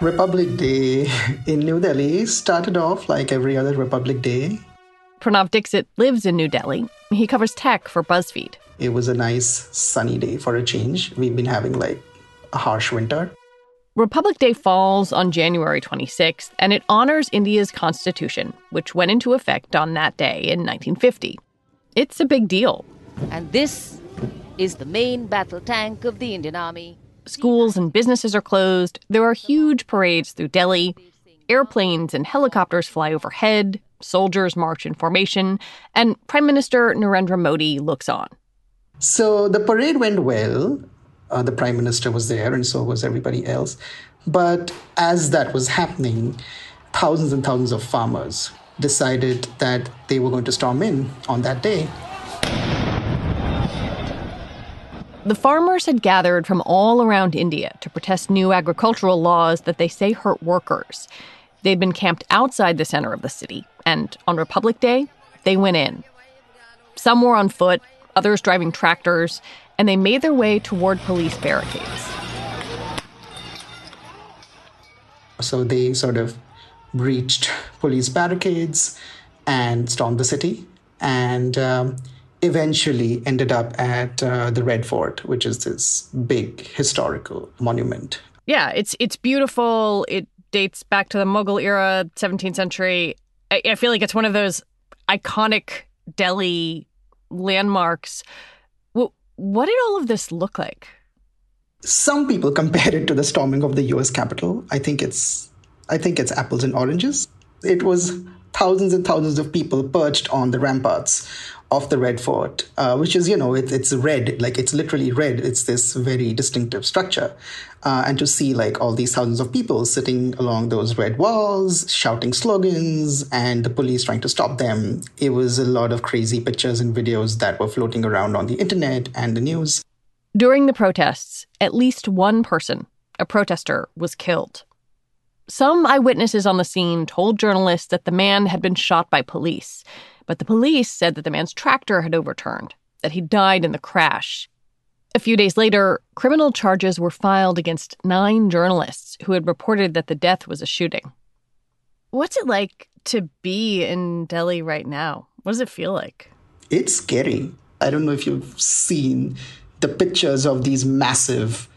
Republic Day in New Delhi started off like every other Republic Day. Pranav Dixit lives in New Delhi. He covers tech for BuzzFeed. It was a nice sunny day for a change. We've been having like a harsh winter. Republic Day falls on January 26th, and it honors India's constitution, which went into effect on that day in 1950. It's a big deal. And this is the main battle tank of the Indian Army. Schools and businesses are closed. There are huge parades through Delhi. Airplanes and helicopters fly overhead. Soldiers march in formation. And Prime Minister Narendra Modi looks on. So the parade went well. Uh, the Prime Minister was there, and so was everybody else. But as that was happening, thousands and thousands of farmers decided that they were going to storm in on that day. The farmers had gathered from all around India to protest new agricultural laws that they say hurt workers. They'd been camped outside the center of the city, and on Republic Day, they went in. Some were on foot, others driving tractors, and they made their way toward police barricades. So they sort of breached police barricades and stormed the city. And um, eventually ended up at uh, the Red Fort, which is this big historical monument. Yeah, it's it's beautiful. It dates back to the Mughal era, 17th century. I, I feel like it's one of those iconic Delhi landmarks. Well, what did all of this look like? Some people compare it to the storming of the U.S. Capitol. I think it's I think it's apples and oranges. It was thousands and thousands of people perched on the ramparts of the Red Fort, uh, which is, you know, it, it's red, like it's literally red. It's this very distinctive structure. Uh, and to see like all these thousands of people sitting along those red walls, shouting slogans, and the police trying to stop them, it was a lot of crazy pictures and videos that were floating around on the internet and the news. During the protests, at least one person, a protester, was killed. Some eyewitnesses on the scene told journalists that the man had been shot by police but the police said that the man's tractor had overturned, that he died in the crash. A few days later, criminal charges were filed against nine journalists who had reported that the death was a shooting. What's it like to be in Delhi right now? What does it feel like? It's scary. I don't know if you've seen the pictures of these massive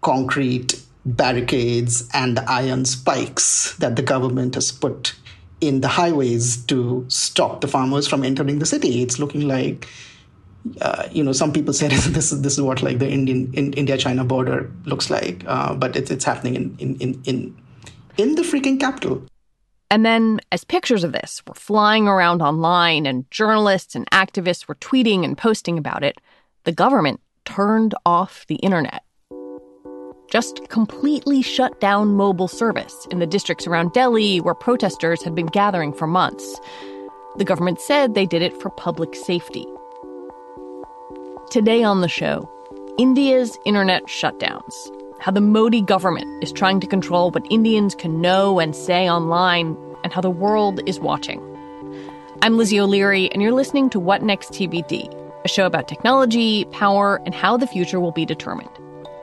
concrete barricades and the iron spikes that the government has put in the highways to stop the farmers from entering the city. It's looking like, uh, you know, some people say this is this is what like the Indian in, India China border looks like, uh, but it's it's happening in in in in in the freaking capital. And then, as pictures of this were flying around online and journalists and activists were tweeting and posting about it, the government turned off the internet just completely shut down mobile service in the districts around Delhi where protesters had been gathering for months. The government said they did it for public safety. Today on the show, India's internet shutdowns, how the Modi government is trying to control what Indians can know and say online, and how the world is watching. I'm Lizzie O'Leary, and you're listening to What Next TBD, a show about technology, power, and how the future will be determined.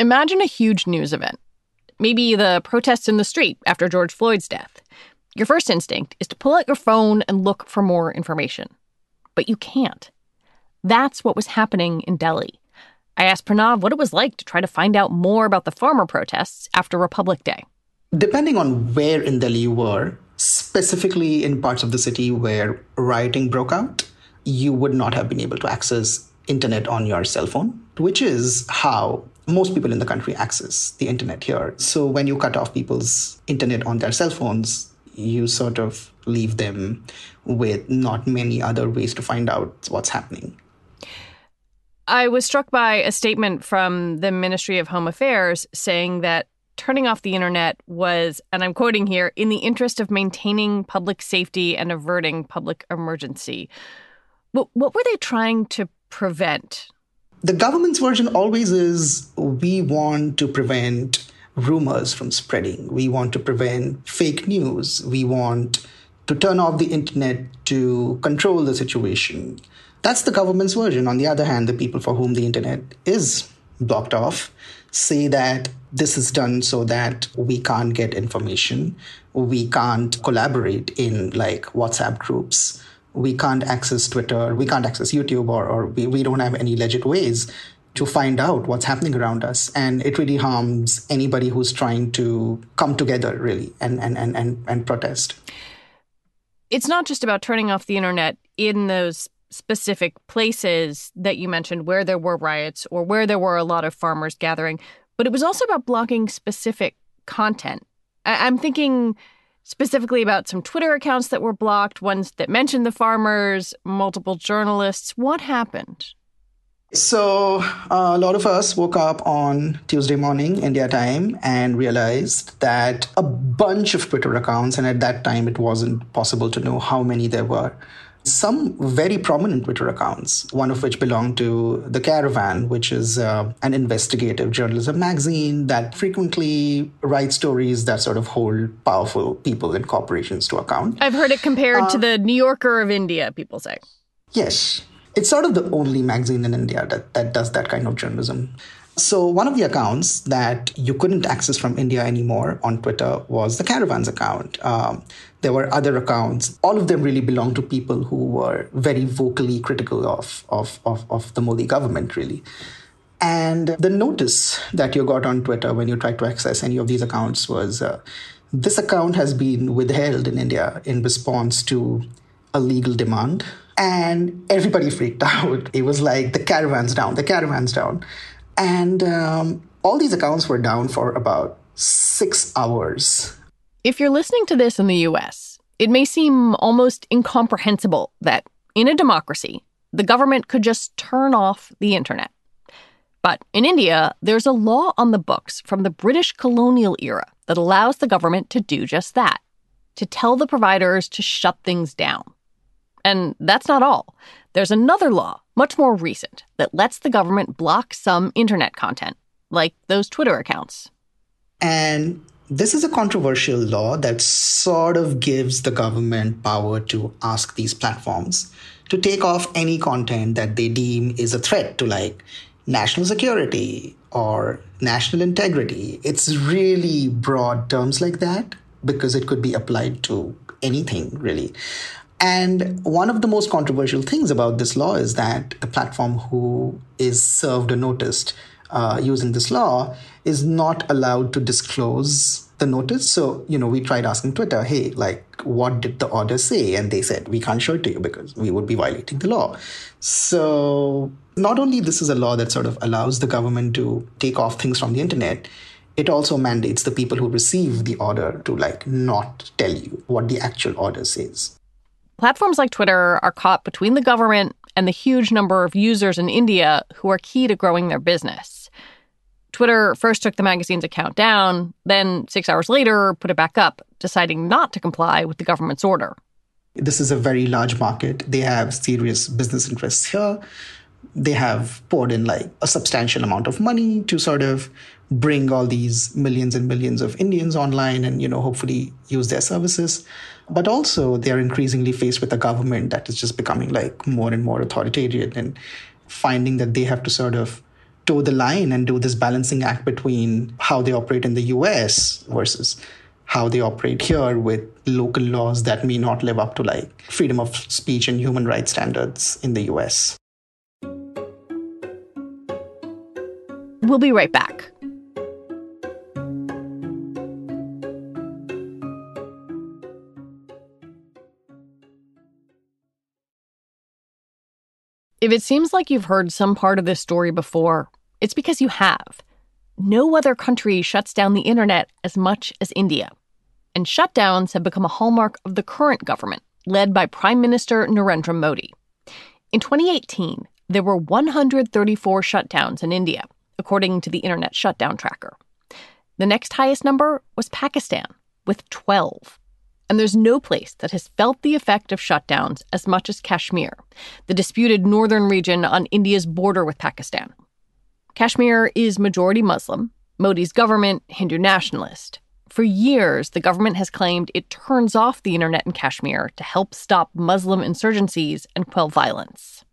Imagine a huge news event. Maybe the protests in the street after George Floyd's death. Your first instinct is to pull out your phone and look for more information. But you can't. That's what was happening in Delhi. I asked Pranav what it was like to try to find out more about the farmer protests after Republic Day. Depending on where in Delhi you were, specifically in parts of the city where rioting broke out, you would not have been able to access internet on your cell phone, which is how most people in the country access the internet here. So when you cut off people's internet on their cell phones, you sort of leave them with not many other ways to find out what's happening. I was struck by a statement from the Ministry of Home Affairs saying that turning off the internet was, and I'm quoting here, in the interest of maintaining public safety and averting public emergency. What, were they trying to prevent? The government's version always is we want to prevent rumors from spreading. We want to prevent fake news. We want to turn off the internet to control the situation. That's the government's version. On the other hand, the people for whom the internet is blocked off say that this is done so that we can't get information, we can't collaborate in like WhatsApp groups, we can't access Twitter, we can't access YouTube, or, or we, we don't have any legit ways to find out what's happening around us. And it really harms anybody who's trying to come together, really, and, and, and, and, and protest. It's not just about turning off the internet in those specific places that you mentioned where there were riots or where there were a lot of farmers gathering, but it was also about blocking specific content. I- I'm thinking specifically about some Twitter accounts that were blocked, ones that mentioned the farmers, multiple journalists. What happened? So, uh, a lot of us woke up on Tuesday morning, India time, and realized that a bunch of Twitter accounts, and at that time it wasn't possible to know how many there were, some very prominent Twitter accounts, one of which belonged to The Caravan, which is uh, an investigative journalism magazine that frequently writes stories that sort of hold powerful people and corporations to account. I've heard it compared uh, to the New Yorker of India, people say. Yes. It's sort of the only magazine in India that, that does that kind of journalism. So, one of the accounts that you couldn't access from India anymore on Twitter was the Caravans account. Um, there were other accounts. All of them really belonged to people who were very vocally critical of, of, of, of the Modi government, really. And the notice that you got on Twitter when you tried to access any of these accounts was uh, this account has been withheld in India in response to a legal demand. And everybody freaked out. It was like the caravan's down, the caravan's down. And um, all these accounts were down for about six hours. If you're listening to this in the US, it may seem almost incomprehensible that in a democracy, the government could just turn off the internet. But in India, there's a law on the books from the British colonial era that allows the government to do just that to tell the providers to shut things down. And that's not all. There's another law, much more recent, that lets the government block some internet content, like those Twitter accounts. And this is a controversial law that sort of gives the government power to ask these platforms to take off any content that they deem is a threat to, like, national security or national integrity. It's really broad terms like that because it could be applied to anything, really. And one of the most controversial things about this law is that the platform who is served or noticed uh, using this law is not allowed to disclose the notice. So, you know, we tried asking Twitter, hey, like, what did the order say? And they said, we can't show it to you because we would be violating the law. So, not only this is a law that sort of allows the government to take off things from the internet, it also mandates the people who receive the order to like not tell you what the actual order says. Platforms like Twitter are caught between the government and the huge number of users in India who are key to growing their business. Twitter first took the magazine's account down, then, six hours later, put it back up, deciding not to comply with the government's order. This is a very large market. They have serious business interests here. They have poured in like a substantial amount of money to sort of bring all these millions and millions of Indians online and, you know, hopefully use their services. But also, they're increasingly faced with a government that is just becoming like more and more authoritarian and finding that they have to sort of toe the line and do this balancing act between how they operate in the US versus how they operate here with local laws that may not live up to like freedom of speech and human rights standards in the US. We'll be right back. If it seems like you've heard some part of this story before, it's because you have. No other country shuts down the internet as much as India. And shutdowns have become a hallmark of the current government, led by Prime Minister Narendra Modi. In 2018, there were 134 shutdowns in India, according to the Internet Shutdown Tracker. The next highest number was Pakistan, with 12. And there's no place that has felt the effect of shutdowns as much as Kashmir, the disputed northern region on India's border with Pakistan. Kashmir is majority Muslim, Modi's government Hindu nationalist. For years, the government has claimed it turns off the internet in Kashmir to help stop Muslim insurgencies and quell violence.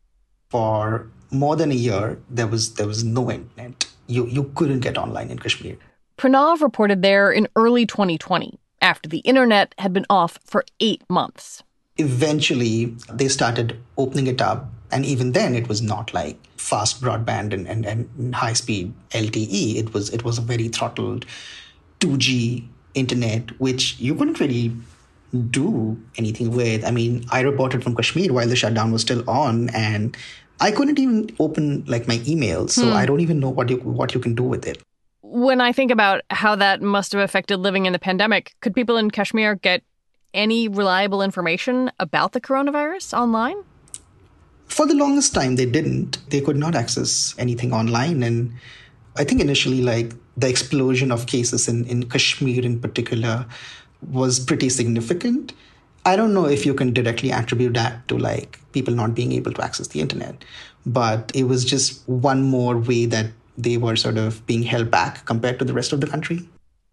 For more than a year, there was there was no internet. You you couldn't get online in Kashmir. Pranav reported there in early 2020 after the internet had been off for eight months. Eventually, they started opening it up. And even then, it was not like fast broadband and, and, and high speed LTE. It was, it was a very throttled 2G internet, which you couldn't really do anything with. I mean, I reported from Kashmir while the shutdown was still on, and I couldn't even open like my emails. So hmm. I don't even know what you what you can do with it when I think about how that must have affected living in the pandemic, could people in Kashmir get any reliable information about the coronavirus online? For the longest time, they didn't. They could not access anything online. And I think initially, like the explosion of cases in, in Kashmir in particular was pretty significant. I don't know if you can directly attribute that to like people not being able to access the internet, but it was just one more way that they were sort of being held back compared to the rest of the country.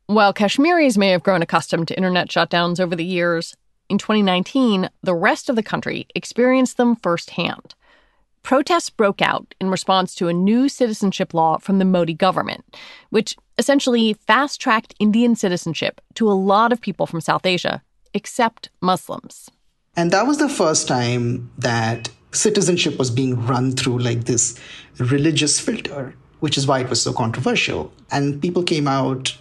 While Kashmiris may have grown accustomed to internet shutdowns over the years, in 2019, the rest of the country experienced them firsthand. Protests broke out in response to a new citizenship law from the Modi government, which essentially fast tracked Indian citizenship to a lot of people from South Asia, except Muslims. And that was the first time that citizenship was being run through like this religious filter which is why it was so controversial. And people came out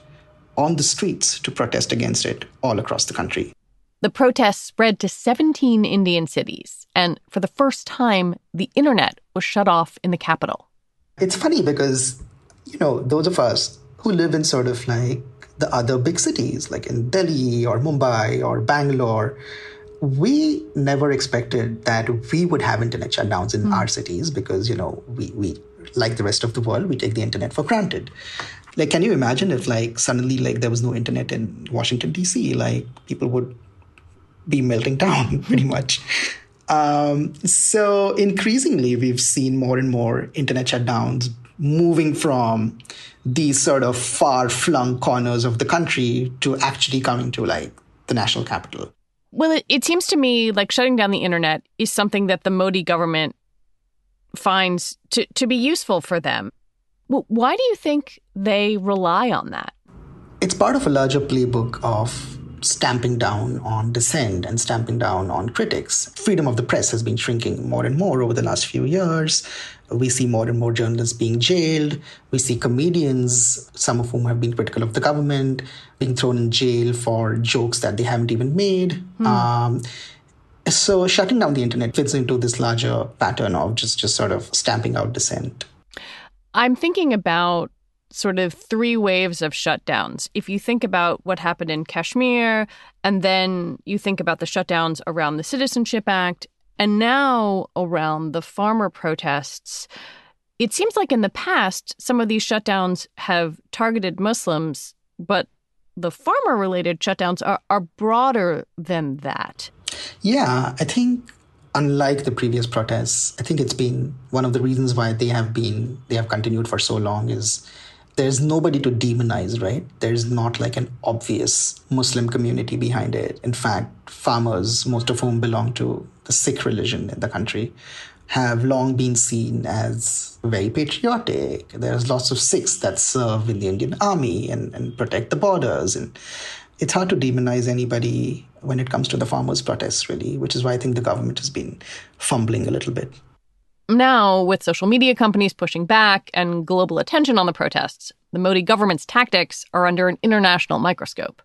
on the streets to protest against it all across the country. The protests spread to 17 Indian cities, and for the first time, the internet was shut off in the capital. It's funny because, you know, those of us who live in sort of like the other big cities, like in Delhi or Mumbai or Bangalore, we never expected that we would have internet shutdowns in mm. our cities because, you know, we, we like the rest of the world, we take the internet for granted. Like, can you imagine if like suddenly like there was no internet in Washington D.C. Like people would be melting down pretty much. Um, so increasingly, we've seen more and more internet shutdowns moving from these sort of far flung corners of the country to actually coming to like the national capital. Well, it, it seems to me like shutting down the internet is something that the Modi government finds to, to be useful for them. Why do you think they rely on that? It's part of a larger playbook of stamping down on dissent and stamping down on critics. Freedom of the press has been shrinking more and more over the last few years. We see more and more journalists being jailed. We see comedians, some of whom have been critical of the government, being thrown in jail for jokes that they haven't even made. Hmm. Um, so shutting down the internet fits into this larger pattern of just just sort of stamping out dissent. I'm thinking about sort of three waves of shutdowns. If you think about what happened in Kashmir, and then you think about the shutdowns around the Citizenship Act, and now around the farmer protests, it seems like in the past, some of these shutdowns have targeted Muslims, but the farmer related shutdowns are, are broader than that. Yeah, I think unlike the previous protests, I think it's been one of the reasons why they have been they have continued for so long is there's nobody to demonize, right? There's not like an obvious Muslim community behind it. In fact, farmers, most of whom belong to the Sikh religion in the country, have long been seen as very patriotic. There's lots of Sikhs that serve in the Indian army and, and protect the borders. And it's hard to demonize anybody when it comes to the farmers' protests, really, which is why I think the government has been fumbling a little bit. Now, with social media companies pushing back and global attention on the protests, the Modi government's tactics are under an international microscope.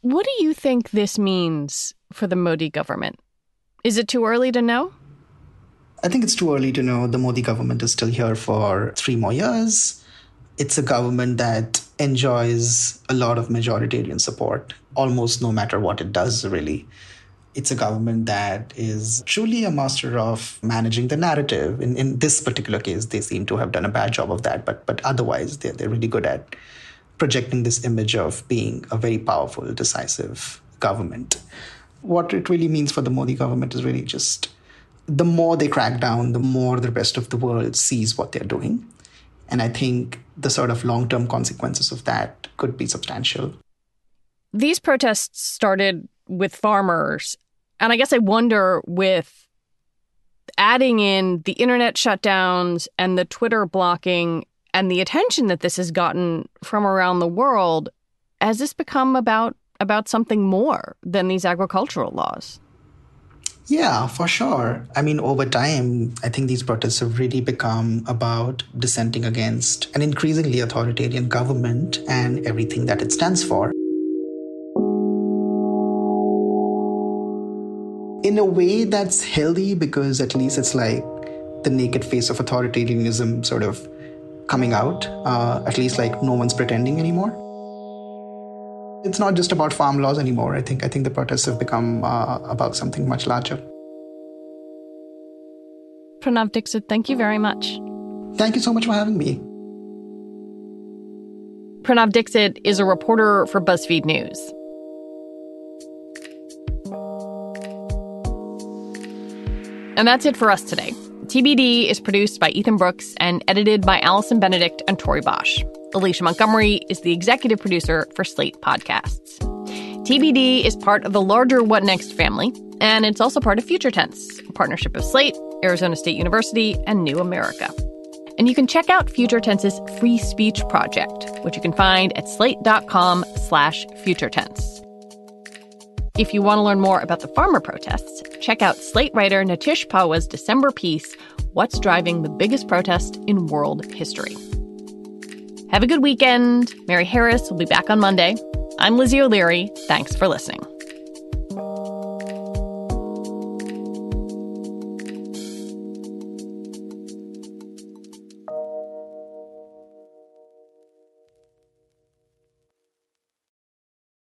What do you think this means for the Modi government? Is it too early to know? I think it's too early to know. The Modi government is still here for three more years. It's a government that enjoys a lot of majoritarian support, almost no matter what it does, really. It's a government that is truly a master of managing the narrative. In, in this particular case, they seem to have done a bad job of that, but, but otherwise, they're, they're really good at projecting this image of being a very powerful, decisive government. What it really means for the Modi government is really just the more they crack down, the more the rest of the world sees what they're doing. And I think the sort of long term consequences of that could be substantial. These protests started with farmers. And I guess I wonder with adding in the internet shutdowns and the Twitter blocking and the attention that this has gotten from around the world, has this become about about something more than these agricultural laws? Yeah, for sure. I mean, over time, I think these protests have really become about dissenting against an increasingly authoritarian government and everything that it stands for. In a way that's healthy because at least it's like the naked face of authoritarianism sort of coming out. Uh, at least like no one's pretending anymore. It's not just about farm laws anymore. I think I think the protests have become uh, about something much larger. Pranav Dixit, thank you very much. Thank you so much for having me. Pranav Dixit is a reporter for BuzzFeed News. And that's it for us today. TBD is produced by Ethan Brooks and edited by Allison Benedict and Tori Bosch. Alicia Montgomery is the executive producer for Slate Podcasts. TBD is part of the larger What Next family, and it's also part of Future Tense, a partnership of Slate, Arizona State University, and New America. And you can check out Future Tense's free speech project, which you can find at slate.com slash future tense. If you want to learn more about the farmer protests, check out Slate writer Nitish Pahwa's December piece, What's Driving the Biggest Protest in World History. Have a good weekend. Mary Harris will be back on Monday. I'm Lizzie O'Leary. Thanks for listening.